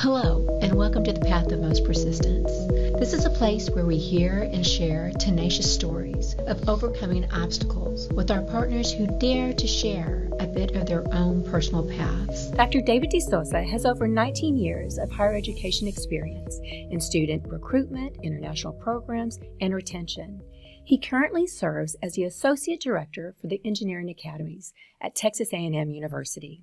Hello, and welcome to the Path of Most Persistence. This is a place where we hear and share tenacious stories of overcoming obstacles with our partners who dare to share a bit of their own personal paths. Dr. David De Sousa has over 19 years of higher education experience in student recruitment, international programs, and retention. He currently serves as the Associate Director for the Engineering Academies at Texas A&M University.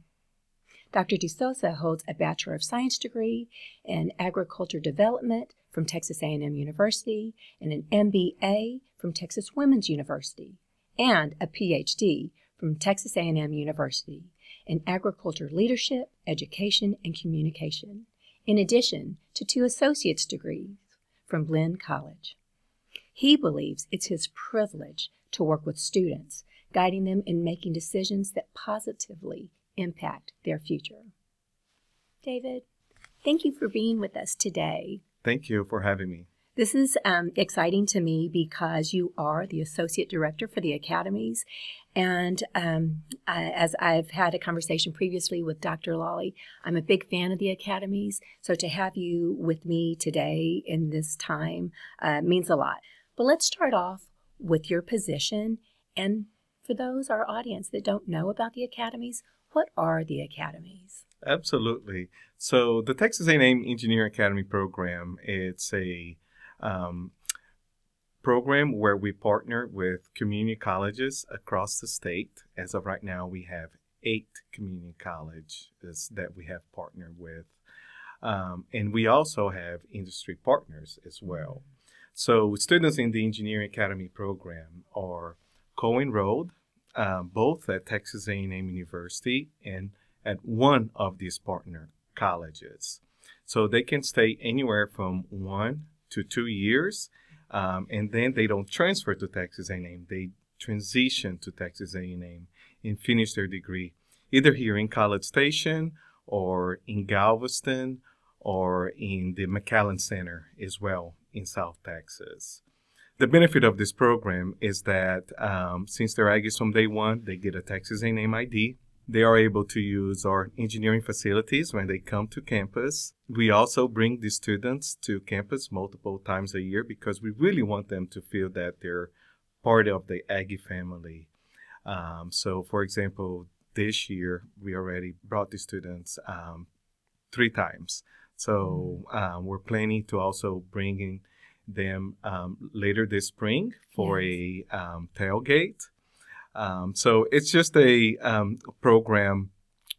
Dr. De Sousa holds a Bachelor of Science degree in Agriculture Development from Texas A&M University and an MBA from Texas Women's University and a PhD from Texas A&M University in Agriculture Leadership, Education, and Communication, in addition to two associate's degrees from Blinn College. He believes it's his privilege to work with students, guiding them in making decisions that positively impact their future. David, thank you for being with us today. Thank you for having me. This is um, exciting to me because you are the associate director for the academies. And um, I, as I've had a conversation previously with Dr. Lawley, I'm a big fan of the academies. So to have you with me today in this time uh, means a lot. But let's start off with your position. And for those, our audience that don't know about the academies, what are the academies? Absolutely. So the Texas A&M Engineering Academy program, it's a um, program where we partner with community colleges across the state. As of right now, we have eight community colleges that we have partnered with. Um, and we also have industry partners as well. So students in the Engineering Academy program are co-enrolled um, both at Texas A&M University and at one of these partner colleges. So they can stay anywhere from one to two years, um, and then they don't transfer to Texas A&M. They transition to Texas A&M and finish their degree either here in College Station or in Galveston or in the McAllen Center as well in South Texas. The benefit of this program is that um, since they're Aggies from day one, they get a Texas A&M ID. They are able to use our engineering facilities when they come to campus. We also bring the students to campus multiple times a year because we really want them to feel that they're part of the Aggie family. Um, so, for example, this year we already brought the students um, three times. So um, we're planning to also bring in them um, later this spring for yes. a um, tailgate. Um, so it's just a um, program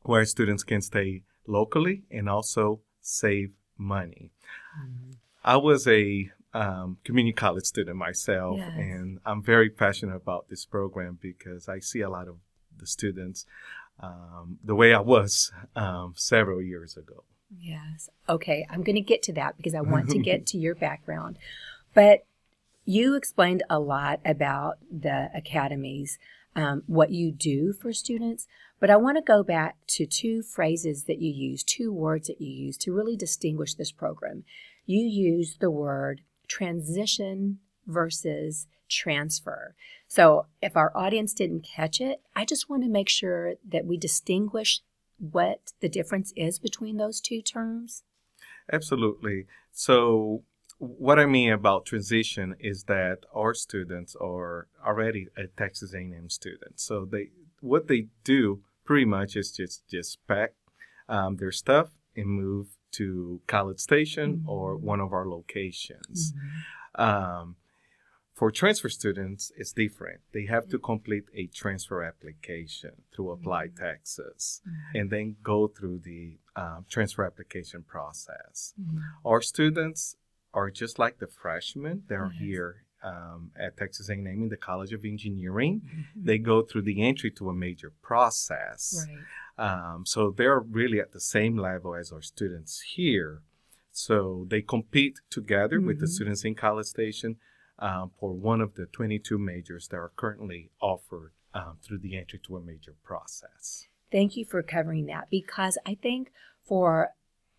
where students can stay locally and also save money. Mm-hmm. I was a um, community college student myself, yes. and I'm very passionate about this program because I see a lot of the students um, the way I was several years ago. Yes. Okay. I'm going to get to that because I want to get to your background. But you explained a lot about the academies, um, what you do for students. But I want to go back to two phrases that you use, two words that you use to really distinguish this program. You use the word transition versus transfer. So if our audience didn't catch it, I just want to make sure that we distinguish what the difference is between those two terms? Absolutely. So, what I mean about transition is that our students are already a Texas A&M student. So they what they do pretty much is just just pack um, their stuff and move to College Station mm-hmm. or one of our locations. Mm-hmm. Um, for transfer students, it's different. They have to complete a transfer application through Apply mm-hmm. Texas mm-hmm. and then go through the um, transfer application process. Mm-hmm. Our students are just like the freshmen. They're yes. here um, at Texas A&M in the College of Engineering. Mm-hmm. They go through the entry to a major process. Right. Um, so they're really at the same level as our students here. So they compete together with the mm-hmm. students in College Station um, for one of the 22 majors that are currently offered um, through the entry to a major process. Thank you for covering that because I think for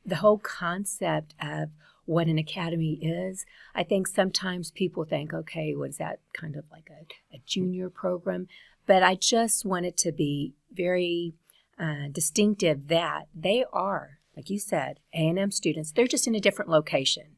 the whole concept of what an academy is, I think sometimes people think, okay, was that kind of like a, a junior program? But I just want it to be very uh, distinctive that they are like you said, A&M students, they're just in a different location.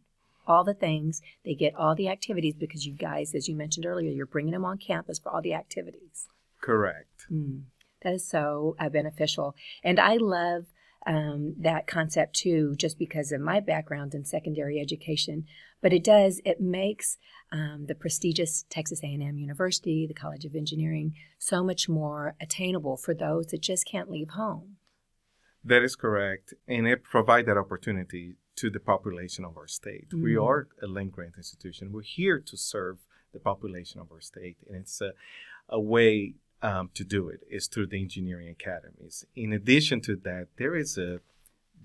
All the things, they get all the activities because you guys, as you mentioned earlier, you're bringing them on campus for all the activities. Correct. Mm, that is so uh, beneficial. And I love um, that concept too, just because of my background in secondary education. But it does, it makes um, the prestigious Texas A&M University, the College of Engineering, so much more attainable for those that just can't leave home. That is correct. And it provides that opportunity to the population of our state. Mm-hmm. We are a land grant institution. We're here to serve the population of our state. And it's a, a way um, to do it is through the engineering academies. In addition to that, there is a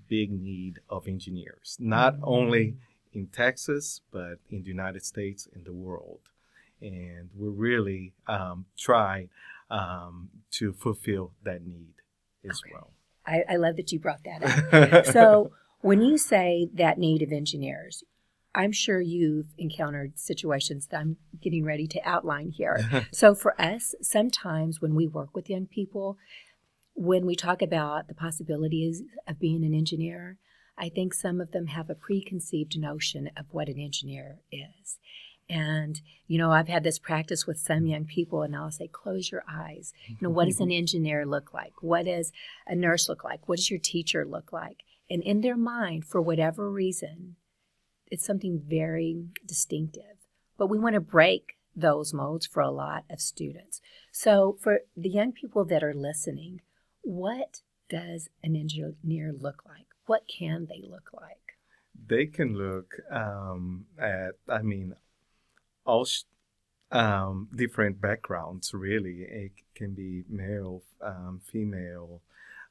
big need of engineers, not mm-hmm. only in Texas, but in the United States and the world. And we really um, try um, to fulfill that need as okay. well. I, I, love that you brought that up. so, when you say that need of engineers, I'm sure you've encountered situations that I'm getting ready to outline here. so, for us, sometimes when we work with young people, when we talk about the possibilities of being an engineer, I think some of them have a preconceived notion of what an engineer is. And, you know, I've had this practice with some young people, and I'll say, close your eyes. You know, what does an engineer look like? What does a nurse look like? What does your teacher look like? And in their mind, for whatever reason, it's something very distinctive. But we want to break those modes for a lot of students. So, for the young people that are listening, what does an engineer look like? What can they look like? They can look um, at, I mean, all um, different backgrounds, really. It can be male, um, female,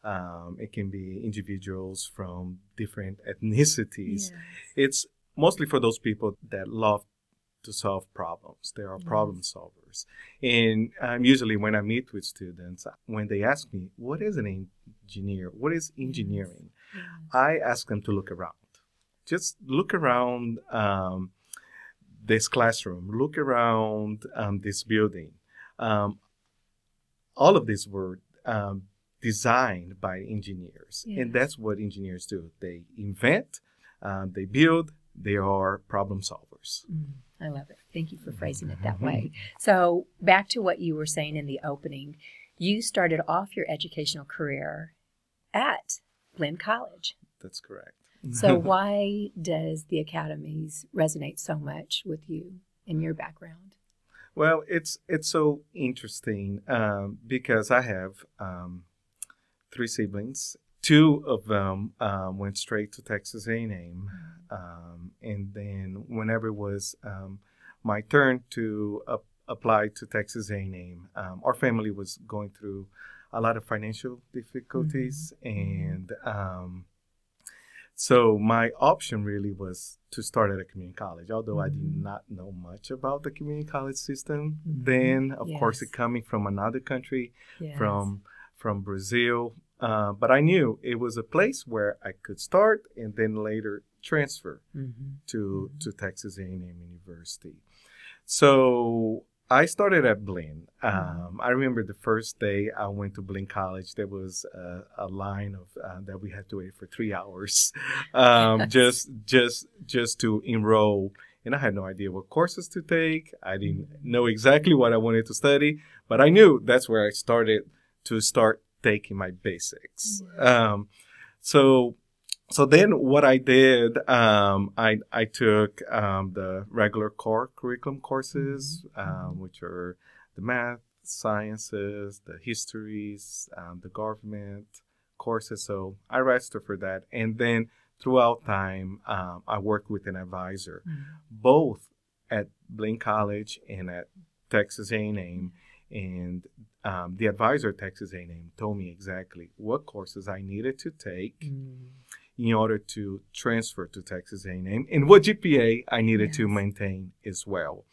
um, it can be individuals from different ethnicities. Yes. It's mostly for those people that love to solve problems. They are yes. problem solvers. And um, usually when I meet with students, when they ask me, what is an engineer? What is engineering? Yes. I ask them to look around. Just look around um, this classroom, look around um, this building. Um, all of these were um, designed by engineers. And that's what engineers do. They invent, um, they build, they are problem solvers. Mm, I love it. Thank you for phrasing it that way. So, back to what you were saying in the opening, you started off your educational career at Blinn College. That's correct. so, why does the academies resonate so much with you in your background? Well, it's it's so interesting um, because I have um, three siblings, two of them um, went straight to Texas A&M, um, and then whenever it was um, my turn to apply to Texas A&M, um, our family was going through a lot of financial difficulties, mm-hmm. and um, so my option really was to start at a community college. Although mm-hmm. I did mm-hmm. not know much about the community college system, mm-hmm. then of yes. course it coming from another country, yes. from from Brazil, uh, but I knew it was a place where I could start and then later transfer mm-hmm. to mm-hmm. to Texas A&M University. So I started at Blinn. Mm-hmm. Um, I remember the first day I went to Blinn College. There was a, a line of uh, that we had to wait for three hours, um, yes. just just just to enroll. And I had no idea what courses to take. I didn't mm-hmm. know exactly what I wanted to study, but I knew that's where I started to start taking my basics. Um, so so then what I did, um, I, I took um, the regular core curriculum courses, mm-hmm. um, which are the math, sciences, the histories, um, the government courses. So I registered for that. And then throughout time, um, I worked with an advisor, mm-hmm. both at Blinn College and at Texas A&M. And um, the advisor at Texas A&M told me exactly what courses I needed to take mm. in order to transfer to Texas A&M and what GPA I needed yes. to maintain as well.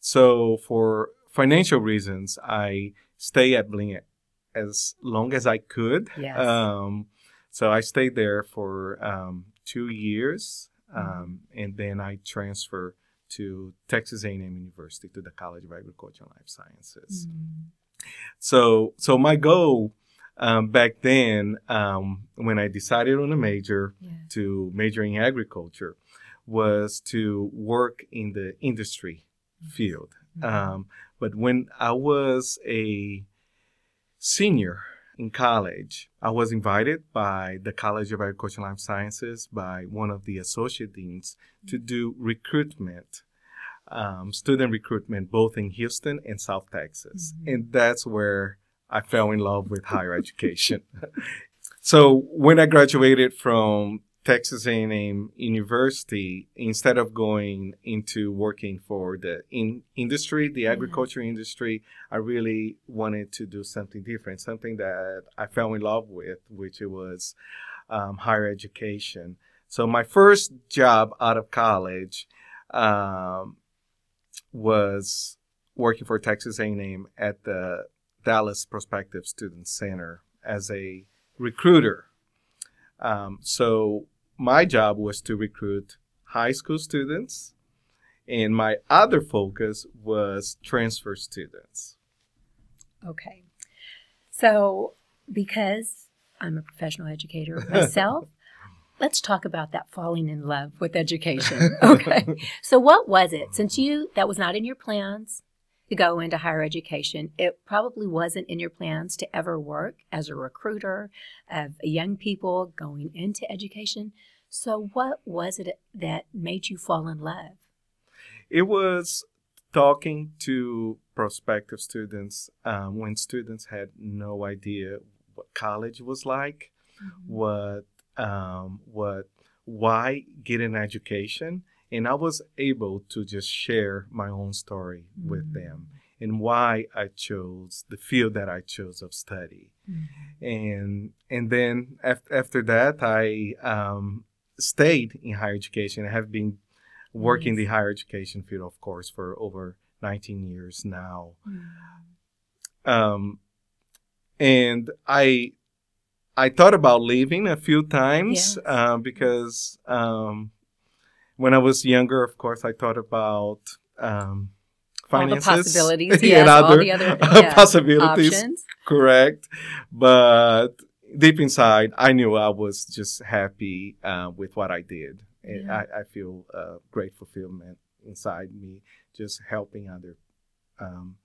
So for financial reasons, I stay at Blinn as long as I could. Yes. Um, so I stayed there for um, two years, mm. and then I transferred to Texas A&M University to the College of Agriculture and Life Sciences. Mm. So, so my goal um, back then, um, when I decided on a major Yeah. to major in agriculture, was to work in the industry field. Mhm. Um, but when I was a senior in college, I was invited by the College of Agriculture and Life Sciences by one of the associate deans to do recruitment, um, student recruitment, both in Houston and South Texas. Mhm. And that's where I fell in love with higher education. so when I graduated from Texas A&M University, instead of going into working for the in industry, the Yeah. agriculture industry, I really wanted to do something different, something that I fell in love with, which was um, higher education. So my first job out of college um, was working for Texas A&M at the Dallas Prospective Student Center as a recruiter. Um, so my job was to recruit high school students, and my other focus was transfer students. Okay. So, because I'm a professional educator myself, let's talk about that falling in love with education. Okay. so, what was it? Since you, that was not in your plans to go into higher education, it probably wasn't in your plans to ever work as a recruiter of young people going into education. So, what was it that made you fall in love? It was talking to prospective students um, when students had no idea what college was like, what um, what why get an education, and I was able to just share my own story with Mm. them and why I chose the field that I chose of study. and and then af- after that i um, stayed in higher education i have been working Nice. the higher education field of course for over 19 years now um, and i i thought about leaving a few times Yes. uh, because um, when i was younger of course i thought about um, All the finances possibilities, and yes, all other the other yeah, possibilities options. correct but deep inside i knew i was just happy uh, with what i did and Yeah. I, I feel uh, great fulfillment inside me just helping other um,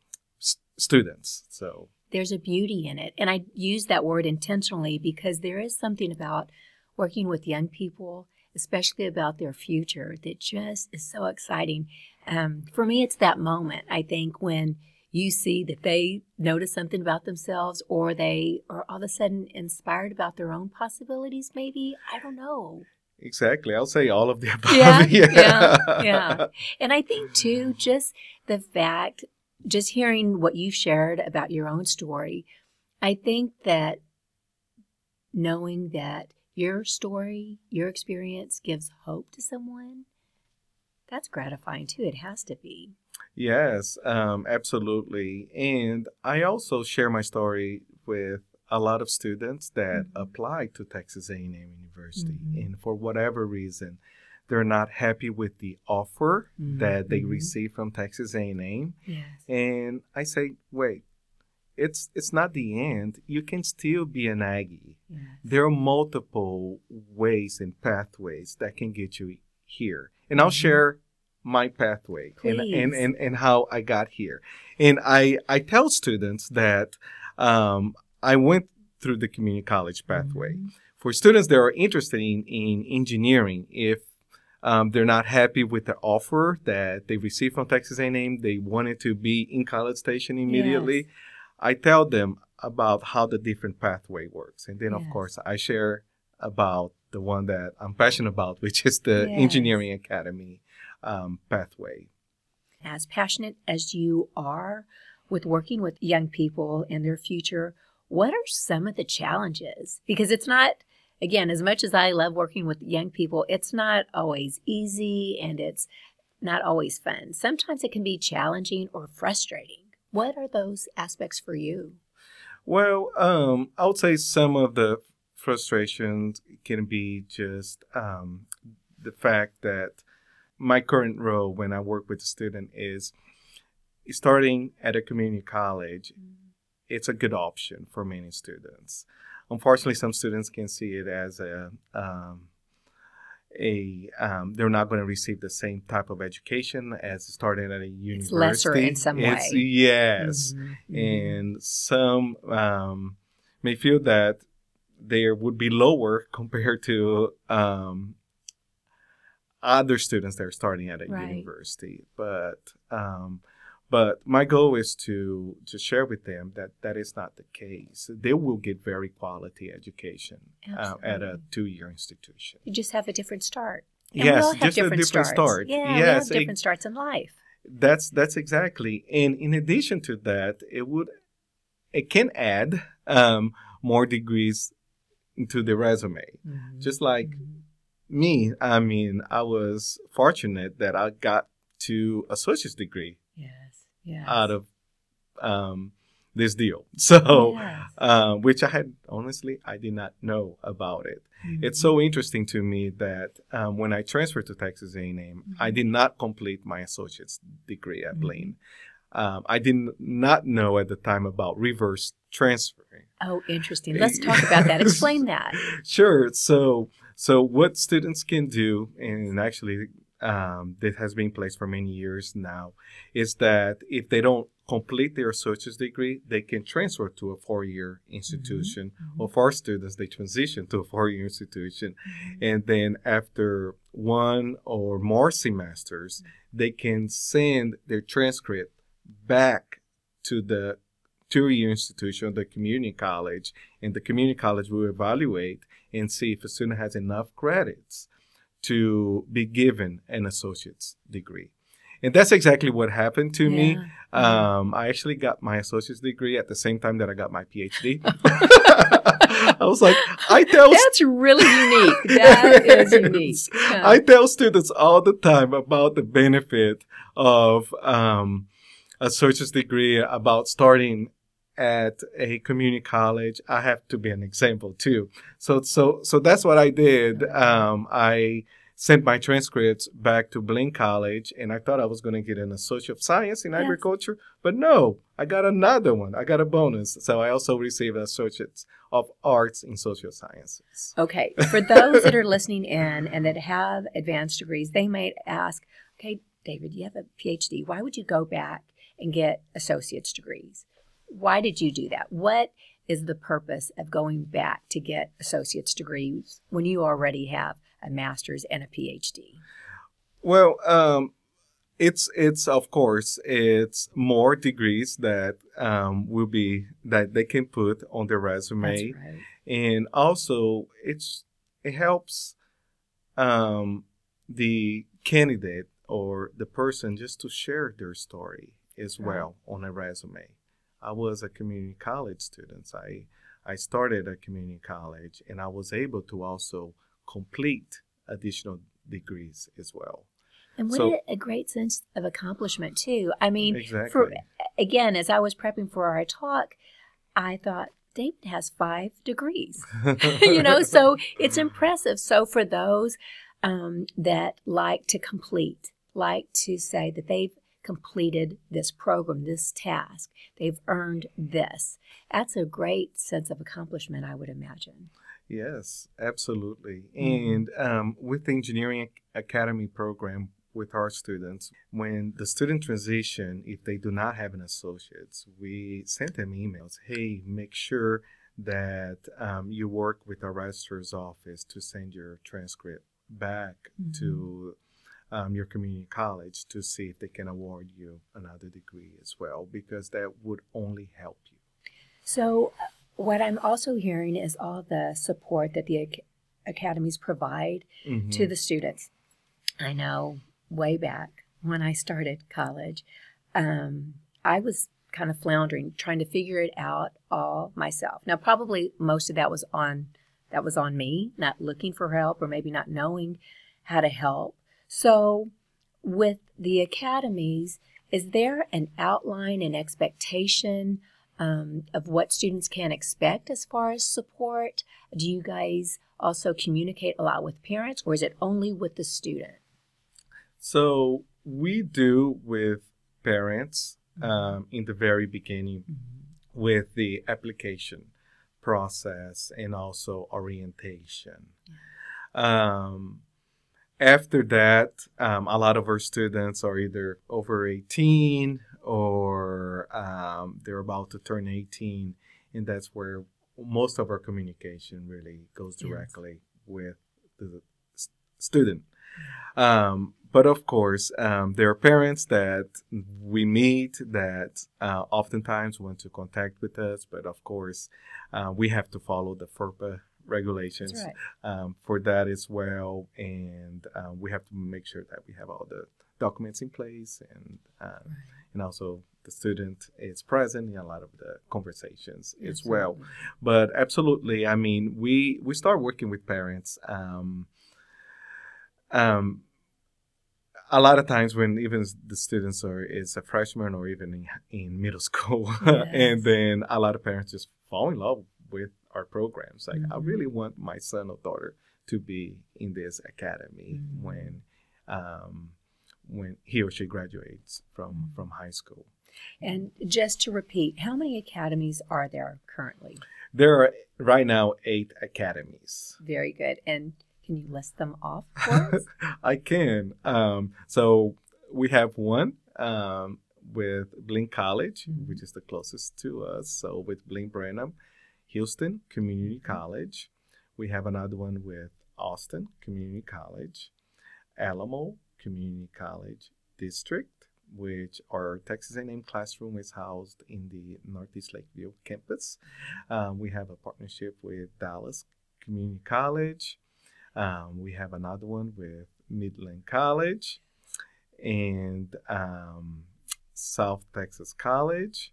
students so there's a beauty in it. And I use that word intentionally because there is something about working with young people, especially about their future, that just is so exciting. Um, for me, it's that moment, I think, when you see that they notice something about themselves or they are all of a sudden inspired about their own possibilities, maybe. I don't know. exactly i'll say all of the above Yeah, yeah, yeah. And I think too, just the fact, just hearing what you shared about your own story, I think that knowing that your story, your experience gives hope to someone, that's gratifying too. It has to be. Yes, um, absolutely. And I also share my story with a lot of students that Mhm. apply to Texas A&M University, Mhm. and for whatever reason, they're not happy with the offer that they Mhm. receive from Texas A&M. Yes. And I say, wait, it's it's not the end. You can still be an Aggie. yes. There are multiple ways and pathways that can get you here. And I'll Mhm. share my pathway and, and, and, and how I got here. And I, I tell students that um, I went through the community college pathway. Mhm. For students that are interested in, in engineering, if um, they're not happy with the offer that they received from Texas A&M, they wanted to be in College Station immediately. Yes. I tell them about how the different pathway works. And then, of course, I share about the one that I'm passionate about, which is the Yes. Engineering Academy um, pathway. as passionate as you are with working with young people and their future, what are some of the challenges? Because it's not, again, as much as I love working with young people, it's not always easy and it's not always fun. Sometimes it can be challenging or frustrating. What are those aspects for you? Well, um, I would say some of the frustrations can be just um, the fact that my current role when I work with a student is starting at a community college. it's a good option for many students. Unfortunately, some students can see it as a um, a um, they're not going to receive the same type of education as starting at a university. It's lesser in some it's, way. Yes, Mhm, mhm. and some um, may feel that they would be lower compared to um, other students that are starting at a Right. university. But um, but my goal is to to share with them that that is not the case. They will get very quality education uh, at a two year institution. You just have a different start. And we yes, all have just different a different starts. start. Yeah, yes, we have it- different starts in life. that's that's exactly. And in addition to that, it would it can add um, more degrees into the resume. Mhm, Just like mhm. me, I mean, I was fortunate that I got to associate's degree Yes, out of um, this deal. So, Yes. uh, which I had honestly I did not know about it. It's Mhm. so interesting to me that um, when I transferred to Texas A&M, I Mhm. did not complete my associate's degree at Mhm. Blinn. Um, I did not know at the time about reverse transferring. Oh, interesting. Let's talk about that. Explain that. Sure. So, so what students can do, and actually, um, this has been placed for many years now, is that if they don't complete their associate's degree, they can transfer to a four-year institution. Mhm. Or for students, they transition to a four-year institution, and then after one or more semesters, they can send their transcript back to the two-year institution, the community college, and the community college will evaluate and see if a student has enough credits to be given an associate's degree. And that's exactly what happened to me. Um, I actually got my associate's degree at the same time that I got my PhD. I was like, I tell That's really unique. That is unique. Yeah. I tell students all the time about the benefit of um, a associate's degree, about starting at a community college. I have to be an example too. So, so, so that's what I did. Um, I sent my transcripts back to Blinn College, and I thought I was going to get an associate of science in Yes. agriculture, but no, I got another one. I got a bonus. So I also received an Associate of arts in social sciences. Okay, for those that are listening in and that have advanced degrees, they might ask, okay, David, you have a PhD. Why would you go back and get associate's degrees? Why did you do that? What is the purpose of going back to get associate's degrees when you already have a master's and a PhD? Well, um, it's it's of course it's more degrees that um, will be that they can put on their resume, That's right. and also it's it helps um, the candidate or the person just to share their story as Right. well on a resume. I was a community college student. I I started at community college, and I was able to also complete additional degrees as well. And what So- a, a great sense of accomplishment, too. I mean, exactly. for again, as I was prepping for our talk, I thought David has five degrees. you know, so it's impressive. So for those um, that like to complete, like to say that they've completed this program, this task, they've earned this. That's a great sense of accomplishment, I would imagine. Yes, absolutely. Mhm. And um, with the Engineering Academy program with our students, when the student transition, if they do not have an associate's, we send them emails. Hey, make sure that um, you work with our registrar's office to send your transcript back to um, your community college to see if they can award you another degree as well, because that would only help you. So, what I'm also hearing is all the support that the ac- academies provide to Mhm. the students. I know way back when I started college, um, I was kind of floundering, trying to figure it out all myself. Now, probably most of that was on that was on me, not looking for help or maybe not knowing how to help. So, with the academies, is there an outline and expectation um, of what students can expect as far as support? Do you guys also communicate a lot with parents, or is it only with the student? So we do with parents um, in the very beginning with the application process and also orientation. Um, after that, um, a lot of our students are either over 18 or um, they're about to turn 18, and that's where most of our communication really goes directly yes. with the student. Um, but of course, um, there are parents that we meet that uh, oftentimes want to contact with us, but of course, uh, we have to follow the FERPA regulations right. um, for that as well, and uh, we have to make sure that we have all the documents in place, and uh, right. and also the student is present in a lot of the conversations absolutely. as well. But absolutely, I mean, we we start working with parents. Um, um, a lot of times when even the students are is a freshman or even in, in middle school yes. and then a lot of parents just fall in love with our programs like mm-hmm. i really want my son or daughter to be in this academy mm-hmm. when um, when he or she graduates from mm-hmm. from high school and just to repeat how many academies are there currently there are right now eight academies very good and can you list them off for us? I can. Um, so we have one um, with Blinn College, mm-hmm. which is the closest to us. So with Blinn Brenham, Houston Community mm-hmm. College. We have another one with Austin Community College, Alamo Community College District, which our Texas A&M classroom is housed in the Northeast Lakeview campus. Um, we have a partnership with Dallas Community College, um, we have another one with Midland College and um, South Texas College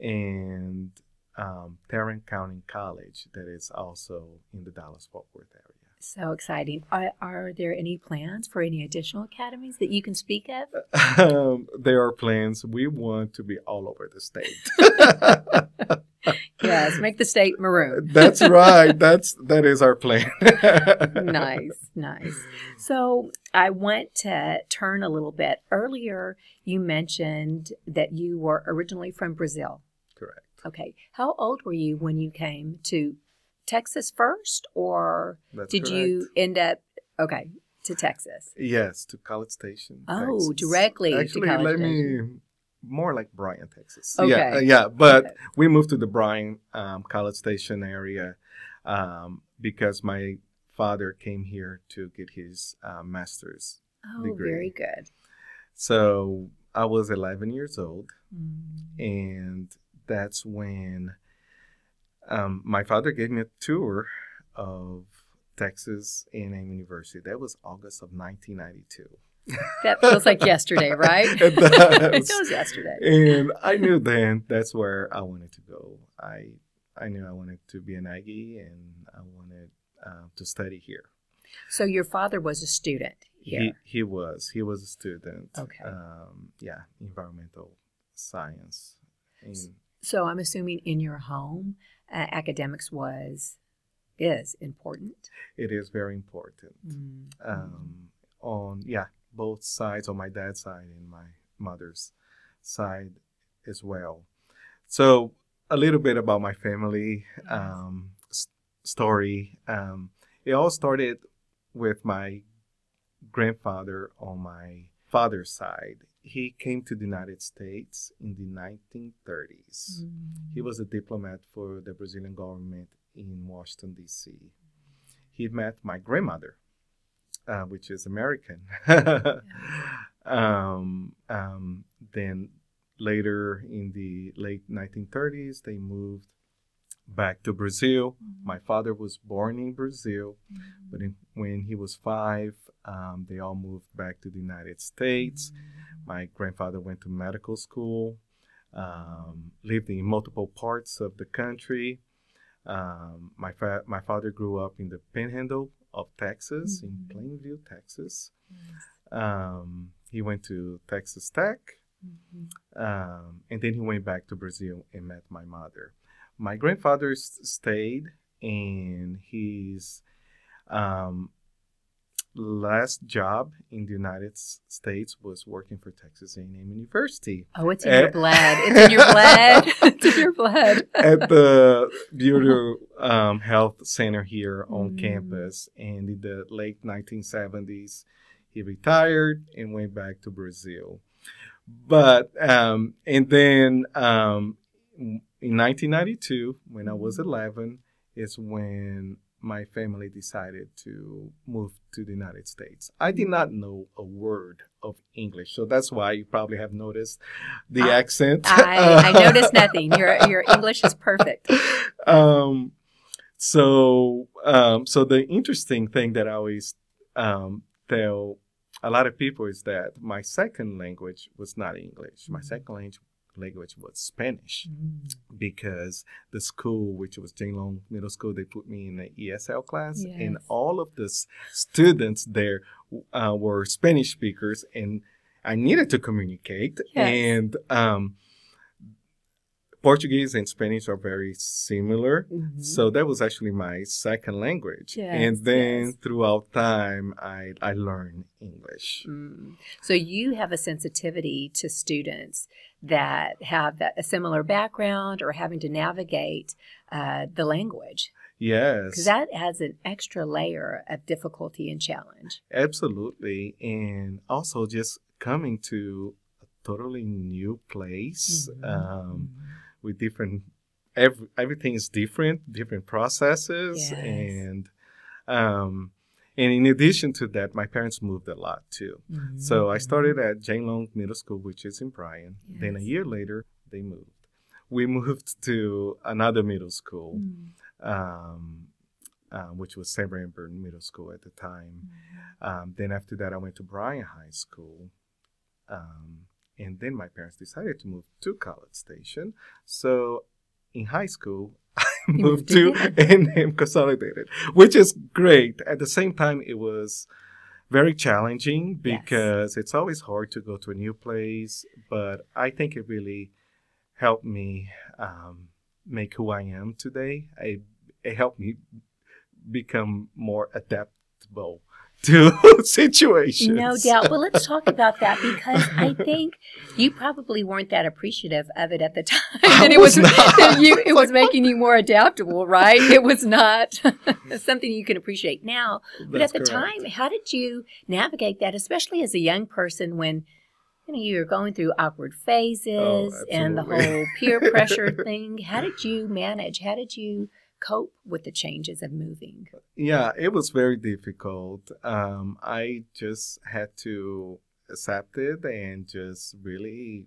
and um, Tarrant County College that is also in the Dallas Fort Worth area. So exciting. Are, are, there any plans for any additional academies that you can speak of? Um, there are plans. We want to be all over the state. yes, make the state maroon. That's right. That's that is our plan. nice, nice. So I want to turn a little bit. Earlier, you mentioned that you were originally from Brazil. Okay. How old were you when you came to Texas first, or That's did correct. you end up okay to Texas? Yes, to College Station. Oh, Texas. directly. Actually, let Station. me more like Bryan, Texas. Okay. Yeah, uh, yeah. But okay. we moved to the Bryan um, College Station area um, because my father came here to get his uh, master's oh, degree. very good. So I was 11 years old, mm. and that's when um, my father gave me a tour of Texas A&M University. That was August of 1992. That feels like yesterday, right? it, feels yesterday. And I knew then that's where I wanted to go. I I knew I wanted to be an Aggie and I wanted uh, to study here. So your father was a student here. He, he was. He was a student. Okay. Um, yeah, environmental science. And so I'm assuming in your home, uh, academics was is important. It is very important. Mm-hmm. Um, on yeah, both sides on my dad's side and my mother's side as well. So a little bit about my family um, s- story. Um, it all started with my grandfather on my father's side. He came to the United States in the 1930s. Mm. He was a diplomat for the Brazilian government in Washington, D.C. He met my grandmother uh, which is American. um, um, then later in the late 1930s, they moved back to Brazil. Mm-hmm. My father was born in Brazil, mm-hmm. but in, when he was five, um, they all moved back to the United States. Mm-hmm. My grandfather went to medical school, um, lived in multiple parts of the country. Um, my fa- my father grew up in the Panhandle of Texas mm-hmm. in Plainview, Texas. Um, he went to Texas Tech, mm-hmm. um, and then he went back to Brazil and met my mother. My grandfather stayed, and he's um, last job in the United States was working for Texas A&M University. Oh, it's in your blood. It's in your blood. it's in your blood. at the Behavioral um, Health Center here on Mm. campus. And in the late 1970s, he retired and went back to Brazil. But, um, and then um, in 1992, when I was 11, is when my family decided to move to the United States. I did not know a word of English, so that's why you probably have noticed the I- accent. I, I noticed nothing. Your your English is perfect. um, so, um, so the interesting thing that I always um, tell a lot of people is that my second language was not English. My Mhm. second language language was Spanish because the school, which was Jane Long Middle School, they put me in the ESL class, and all of the s- students there uh, were Spanish speakers, and I needed to communicate. Yes. And um, Portuguese and Spanish are very similar. Mhm. So that was actually my second language. Yes, and then yes. throughout time, I, I learned English. Mm. So you have a sensitivity to students that have that a similar background or having to navigate uh, the language Yes. because that adds an extra layer of difficulty and challenge. Absolutely. And also just coming to a totally new place Mm-hmm. um, with different, every, everything is different, different processes. Yes. And, um, and in addition to that, my parents moved a lot too. Mhm. So I started at Jane Long Middle School, which is in Bryan. Then a year later, they moved. We moved to another middle school, Mm. um, uh, which was St. Bernard Middle School at the time. Um, then after that, I went to Bryan High School. Um, and then my parents decided to move to College Station. So in high school, I moved moved to A&M Consolidated, which is great. At the same time, it was very challenging Yes. because it's always hard to go to a new place. But I think it really helped me um, make who I am today. I, it helped me become more adaptable to situations. No doubt. Well, let's talk about that because I think you probably weren't that appreciative of it at the time. And it was was, not. you, it was making you more adaptable, right? It was not something you can appreciate now. But at the correct. time, how did you navigate that, especially as a young person when you know you're going through awkward phases oh, and the Oh, whole peer pressure thing? How did you manage? How did you cope with the changes of moving? Yeah, it was very difficult. Um, I just had to accept it and just really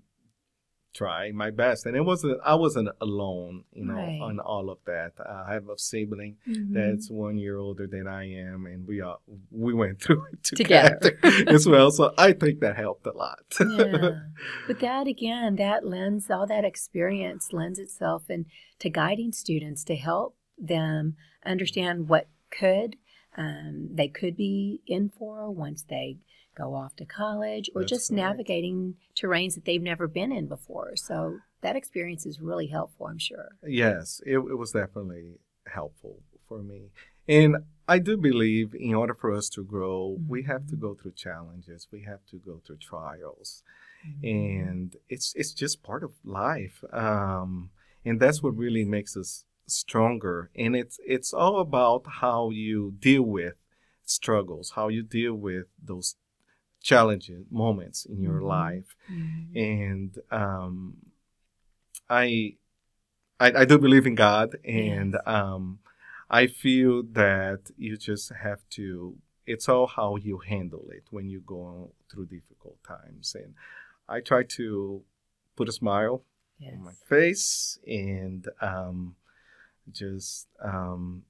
try my best. And it wasn't I wasn't alone, you know, Right. on all of that. I have a sibling Mm-hmm. that's one year older than I am, and we are we went through it Together. together, as well. So I think that helped a lot. yeah. But that again, that lends all that experience lends itself in to guiding students to help them understand what could um, they could be in for once they go off to college, or That's just right. navigating terrains that they've never been in before. So that experience is really helpful, I'm sure. Yes, it, it was definitely helpful for me. And I do believe in order for us to grow, we have to Mhm. go through challenges. We have to go through trials. Mm-hmm. And it's it's just part of life. Um, and that's what really makes us stronger. And it's it's all about how you deal with struggles, how you deal with those challenging moments in your Mhm. life Mhm. and um, I, I I do believe in God, and Yes. um, I feel that you just have to. It's all how you handle it when you go through difficult times, and I try to put a smile Yes. on my face and um, just um,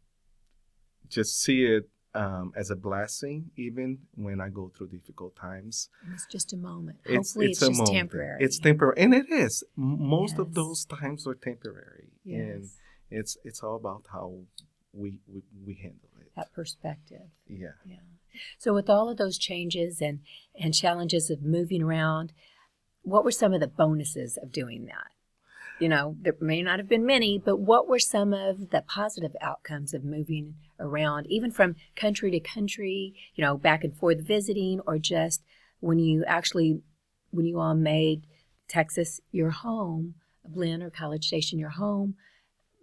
just see it um, as a blessing, even when I go through difficult times. And It's just a moment. It's, Hopefully, it's, just moment. temporary. It's temporary, and it is. Most of those times are temporary, and it's it's all about how we we, we handle it. that perspective. Yeah. Yeah. So with all of those changes and and challenges of moving around, what were some of the bonuses of doing that? You know, there may not have been many, but what were some of the positive outcomes of moving around, even from country to country, you know, back and forth visiting, or just when you actually, when you all made Texas your home, Blinn or College Station your home?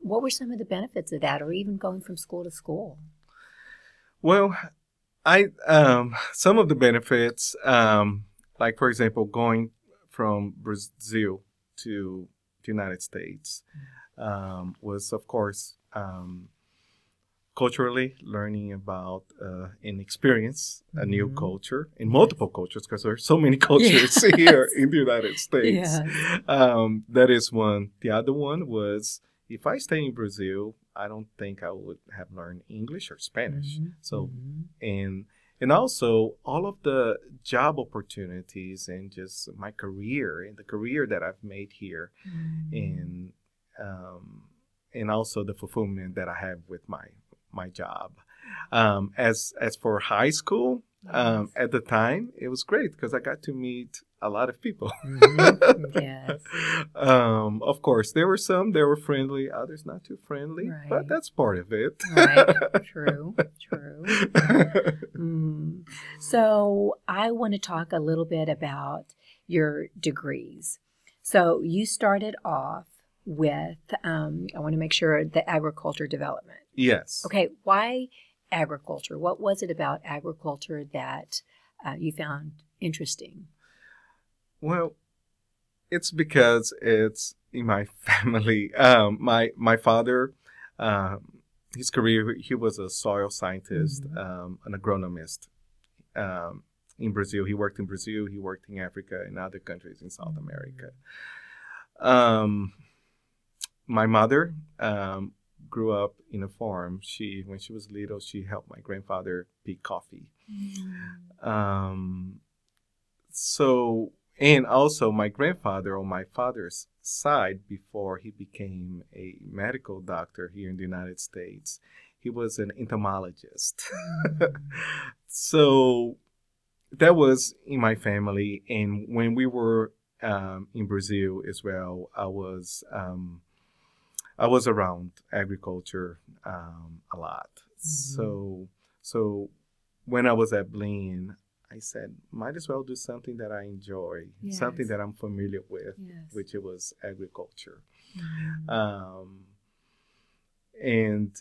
What were some of the benefits of that, or even going from school to school? Well, I um, some of the benefits, um, like for example, going from Brazil to the United States, um, was of course um, culturally learning about uh, an experience a mm-hmm. new culture in multiple cultures because there's so many cultures yes. here in the United States. Yes. Um, that is one. The other one was if I stay in Brazil, I don't think I would have learned English or Spanish. Mm-hmm. So, mm-hmm. and and also all of the job opportunities and just my career and the career that I've made here, mm-hmm. and um, and also the fulfillment that I have with my my job. Um, as as for high school, um, at the time, it was great because I got to meet a lot of people. Mm-hmm. yes. um, of course, there were some that were friendly, others not too friendly, right. but that's part of it. right. True. True. mm. So I want to talk a little bit about your degrees. So you started off with, um, I want to make sure the agriculture development. Yes. Okay. Why agriculture? What was it about agriculture that uh, you found interesting? Well, it's because it's in my family. Um, my my father, um, his career, he was a soil scientist, mm-hmm. um, an agronomist. Um, in Brazil, he worked in Brazil. He worked in Africa and other countries in South mm-hmm. America. Um, my mother um, grew up in a farm. She, when she was little, she helped my grandfather pick coffee. Mm. Um, so, and also my grandfather on my father's side, before he became a medical doctor here in the United States, he was an entomologist. So that was in my family. And when we were um, in Brazil as well, I was um, I was around agriculture um, a lot. Mm-hmm. So so when I was at Blinn, I said, might as well do something that I enjoy, yes. something that I'm familiar with, yes. which it was agriculture. Mm-hmm. Um, and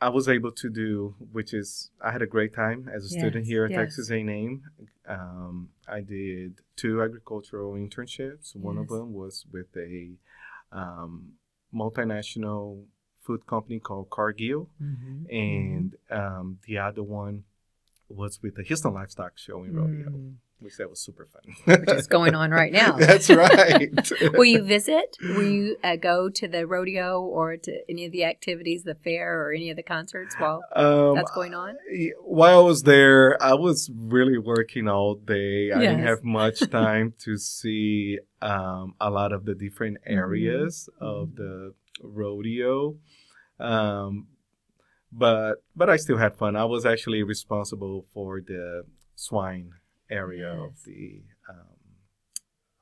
I was able to do, which is, I had a great time as a yes. student here at Texas A&M. Um, I did two agricultural internships. One of them was with a um, multinational food company called Cargill, mm-hmm. and um, the other one was with the Houston Livestock Show in Rodeo. Mm. Which that was super fun. Which is going on right now. That's right. Will you visit? Will you uh, go to the rodeo or to any of the activities, the fair, or any of the concerts while um, that's going on? While I was there, I was really working all day. I didn't have much time to see um, a lot of the different mm-hmm. areas mm-hmm. of the rodeo. Um, but but I still had fun. I was actually responsible for the swine area yes. of the um,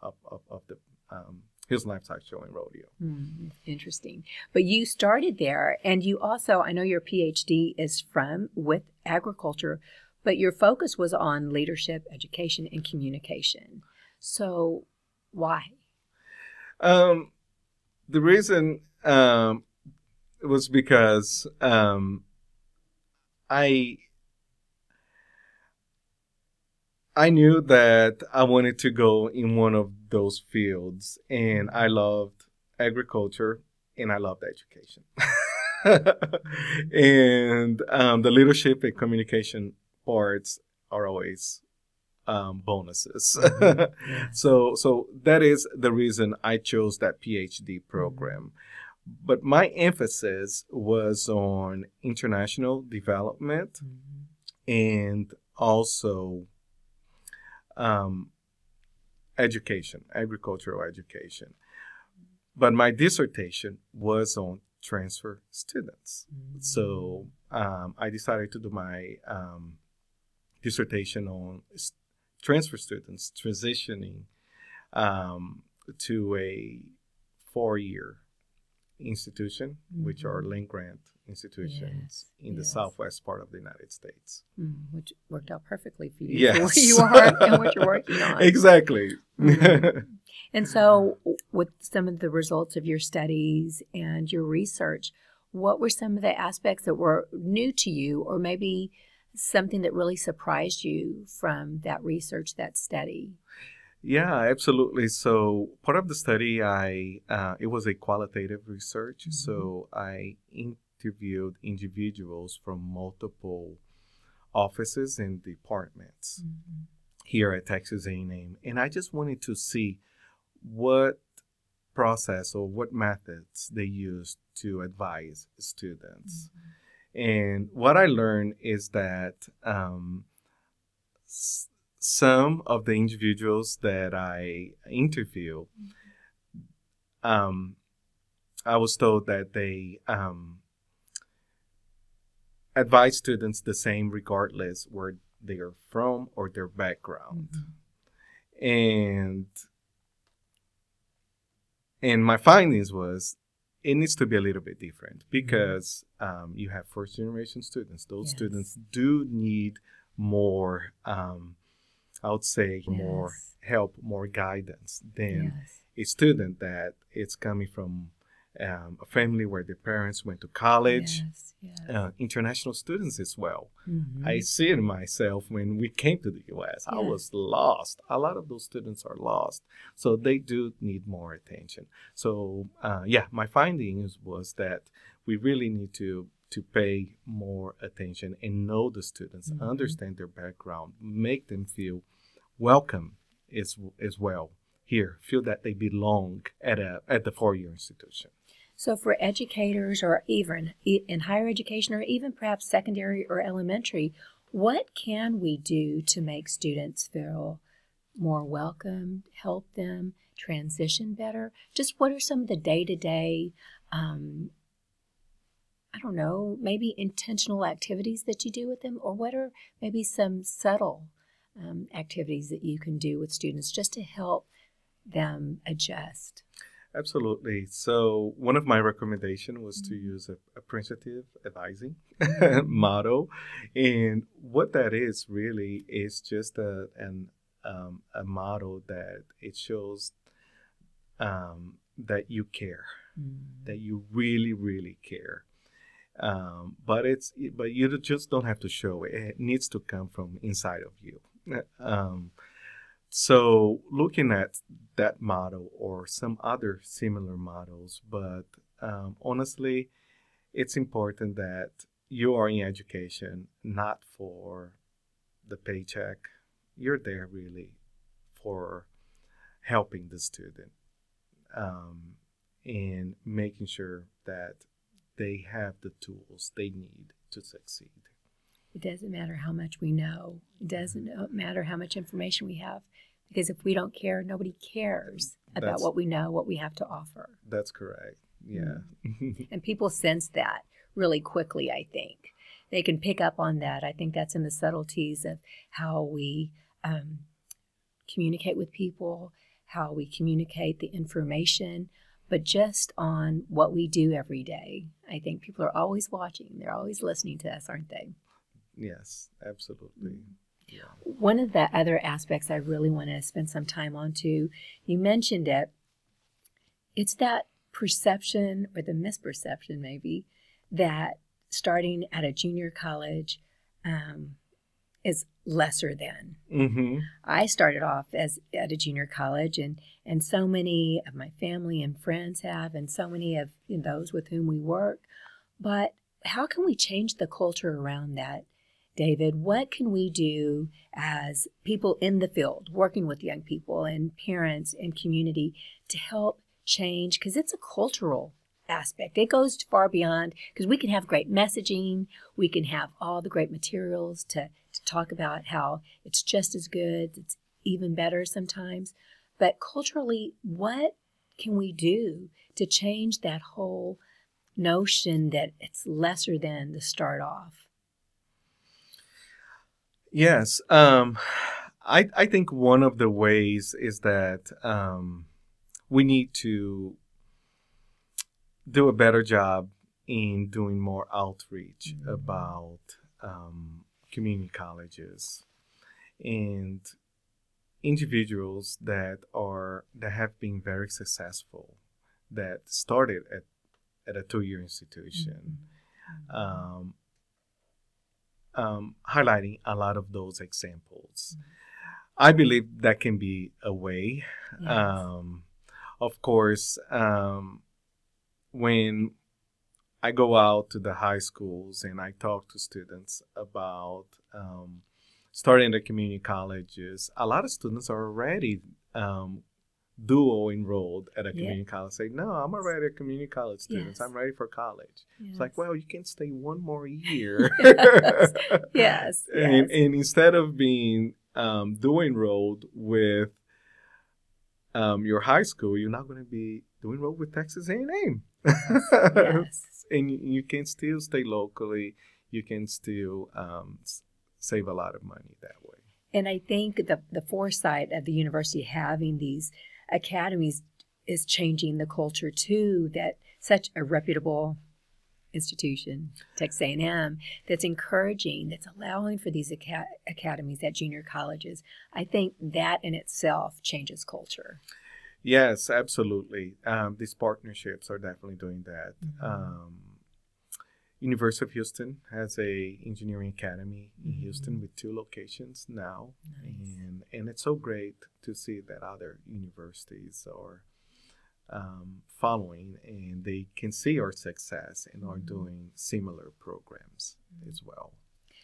of, of, of the um, Hills Livestock Show and Rodeo. Mm, interesting. But you started there, and you also I know your PhD is from with agriculture, but your focus was on leadership, education, and communication. So why? Um, the reason um, was because um, I I knew that I wanted to go in one of those fields, and I loved agriculture and I loved education. and um, the leadership and communication parts are always um, bonuses. Mm-hmm. so, so that is the reason I chose that PhD program. But my emphasis was on international development mm-hmm. and also um, education, agricultural education. But my dissertation was on transfer students. Mm-hmm. So um, I decided to do my um, dissertation on transfer students transitioning um, to a four-year institution, which are Mhm. land grant institutions Yes, in the southwest part of the United States. Mm, which worked out perfectly for you. Yes. Where you are and what you're working on. exactly. Mhm. And so, with some of the results of your studies and your research, what were some of the aspects that were new to you, or maybe something that really surprised you from that research, that study? Yeah, absolutely. So part of the study, I uh, it was a qualitative research. Mhm. So I interviewed individuals from multiple offices and departments here at Texas A&M, and I just wanted to see what process or what methods they used to advise students. And what I learned is that um, s- some of the individuals that I interview, um, I was told that they um, advise students the same regardless where they are from or their background. And and my findings was it needs to be a little bit different because um, you have first generation students. Those Yes. students do need more, um, I would say, more help, more guidance than Yes. a student that is coming from um, a family where the parents went to college. Yes. Yes. Uh, international students as well. Mhm. I see it myself when we came to the US. I was lost. A lot of those students are lost. So they do need more attention. So uh, yeah, my findings was that we really need to to pay more attention and know the students, Mhm. understand their background, make them feel welcome as as well here, feel that they belong at a at the four year institution. So, for educators or even in higher education or even perhaps secondary or elementary, what can we do to make students feel more welcome, help them transition better? Just what are some of the day to day, I don't know, maybe intentional activities that you do with them, or what are maybe some subtle um, activities that you can do with students just to help them adjust? Absolutely. So one of my recommendation was to Mhm. use a appreciative advising Mhm. model, and what that is really is just a an um, a model that it shows um, that you care, that you really really care. Um, but it's but you just don't have to show it. It needs to come from inside of you. Um, so looking at that model or some other similar models, but um, honestly, it's important that you are in education not for the paycheck. You're there really for helping the student um, and making sure that they have the tools they need to succeed. It doesn't matter how much we know. It doesn't matter how much information we have. Because if we don't care, nobody cares about That's- what we know, what we have to offer. That's correct. Yeah. And people sense that really quickly, I think. They can pick up on that. I think that's in the subtleties of how we um, communicate with people, how we communicate the information, but just on what we do every day. I think people are always watching, they're always listening to us, aren't they? Yes, absolutely. Yeah. One of the other aspects I really want to spend some time on too, you mentioned it. It's that perception or the misperception, maybe, that starting at a junior college um, is lesser than. Mm-hmm. I started off as at a junior college, and and so many of my family and friends have, and so many of those with whom we work. But how can we change the culture around that, David? What can we do as people in the field, working with young people and parents and community, to help change? Because it's a cultural aspect. It goes far beyond because we can have great messaging, we can have all the great materials to, to talk about how it's just as good, it's even better sometimes. But culturally, what can we do to change that whole notion that it's lesser than to start off? Yes. Um, I, I think one of the ways is that um, we need to do a better job in doing more outreach Mm-hmm. about um, community colleges and individuals that are that have been very successful that started at at a two-year institution Mm-hmm. um, um, highlighting a lot of those examples. I believe that can be a way. Yes. Um, of course, um, when I go out to the high schools and I talk to students about um, starting the community colleges, a lot of students are already dual enrolled at a Yeah. community college. Say, no, I'm already a community college student. Yes. I'm ready for college. It's like, well, you can stay one more year. Yes. yes, and, and instead of being um, dual enrolled with um, your high school, you're not going to be dual enrolled with Texas A&M. yes. and you, you can still stay locally. You can still um, save a lot of money that way. And I think the the foresight of the university having these academies is changing the culture too. That such a reputable institution, Texas A&M, that's encouraging, that's allowing for these aca- academies at junior colleges. I think that in itself changes culture. Yes, absolutely. Um, these partnerships are definitely doing that. Mhm. Um, University of Houston has a engineering academy in Mhm. Houston with two locations now, Nice. and and it's so great to see that other universities are um, following and they can see our success and are Mhm. doing similar programs Mm-hmm. as well.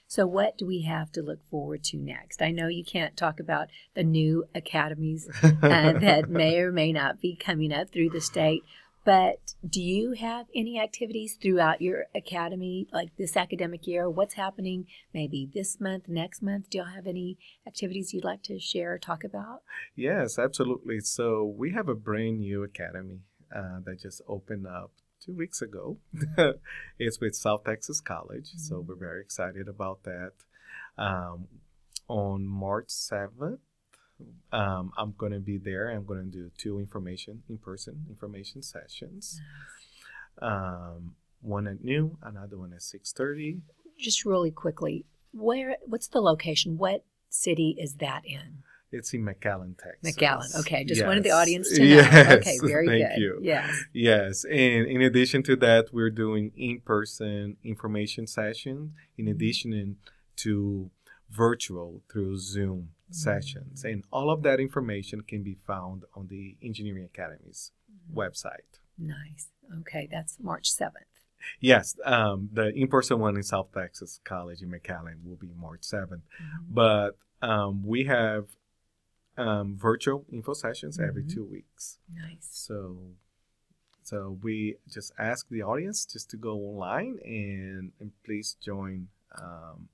So, what do we have to look forward to next? I know you can't talk about the new academies uh, that may or may not be coming up through the state. But do you have any activities throughout your academy, like this academic year? What's happening maybe this month, next month? Do y'all have any activities you'd like to share or talk about? Yes, absolutely. So we have a brand new academy uh, that just opened up two weeks ago. it's with South Texas College, so Mhm. we're very excited about that. Um, on March seventh, um, I'm going to be there. I'm going to do two information in-person information sessions. Um, one at noon, another one at six thirty. Just really quickly, where? What's the location? What city is that in? It's in McAllen, Texas. McAllen. Okay, just wanted the audience to know. Yes, Okay, very thank good. you. Yes. Yes, and in addition to that, we're doing in-person information sessions in addition to virtual through Zoom sessions. And all of that information can be found on the Engineering Academy's website. Nice. Okay, that's March 7th. Yes, um, the in-person one in South Texas College in McAllen will be March 7th. Mm-hmm. But um, we have um, virtual info sessions every Mhm. two weeks. Nice. So, so we just ask the audience just to go online and, and please join um,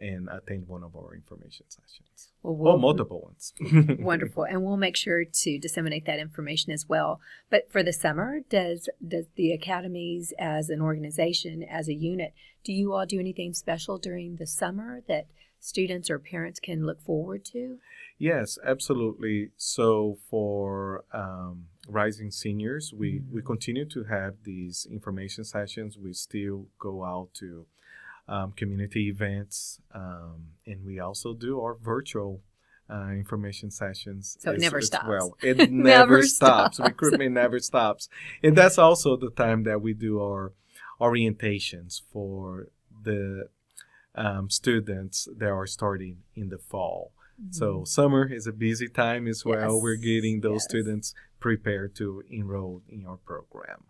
and attend one of our information sessions. Well, Or multiple ones. Wonderful, and we'll make sure to disseminate that information as well. But for the summer, does does the academies as an organization, as a unit, do you all do anything special during the summer that students or parents can look forward to? Yes, absolutely. So for um, rising seniors, we, we Mhm. continue to have these information sessions. We still go out to um, community events, um, and we also do our virtual uh, information sessions. So it as- never as stops. Well, it Never never stops. stops. Recruitment never stops, and that's also the time that we do our orientations for the um, students that are starting in the fall. So summer is a busy time as well. We're getting those yes. students prepared to enroll in our program.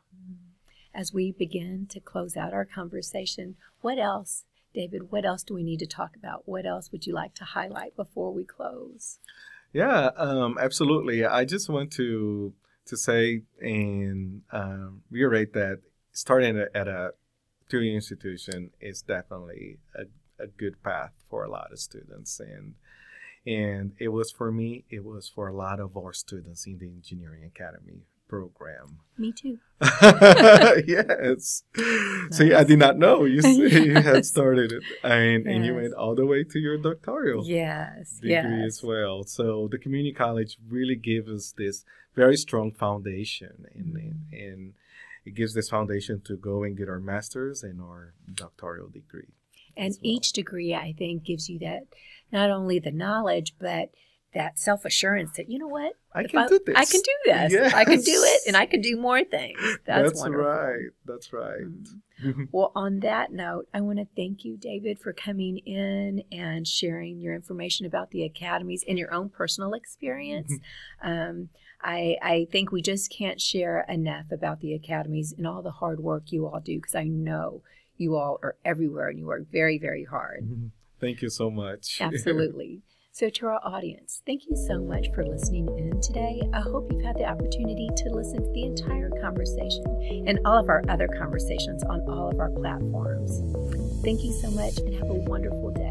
As we begin to close out our conversation, what else, David, what else do we need to talk about? What else would you like to highlight before we close? Yeah, um, absolutely. I just want to to say and um, reiterate that starting at, at a two-year institution is definitely a, a good path for a lot of students, and and it was for me. It was for a lot of our students in the engineering academy program. Me too. yes. See, I did not know you, you had started it, and, and you went all the way to your doctoral Yes. degree yes. as well. So the community college really gives us this very strong foundation, and Mm-hmm. and it gives this foundation to go and get our master's and our doctoral degree. And well. each degree, I think, gives you that not only the knowledge, but that self assurance that you know what I can I, do this. I can do this. Yes. I can do it, and I can do more things. That's, That's wonderful. right. That's right. Mm-hmm. well, on that note, I want to thank you, David, for coming in and sharing your information about the academies and your own personal experience. um, I, I think we just can't share enough about the academies and all the hard work you all do because I know you all are everywhere and you work very, very hard. Thank you so much. Absolutely. So, to our audience, thank you so much for listening in today. I hope you've had the opportunity to listen to the entire conversation and all of our other conversations on all of our platforms. Thank you so much and have a wonderful day.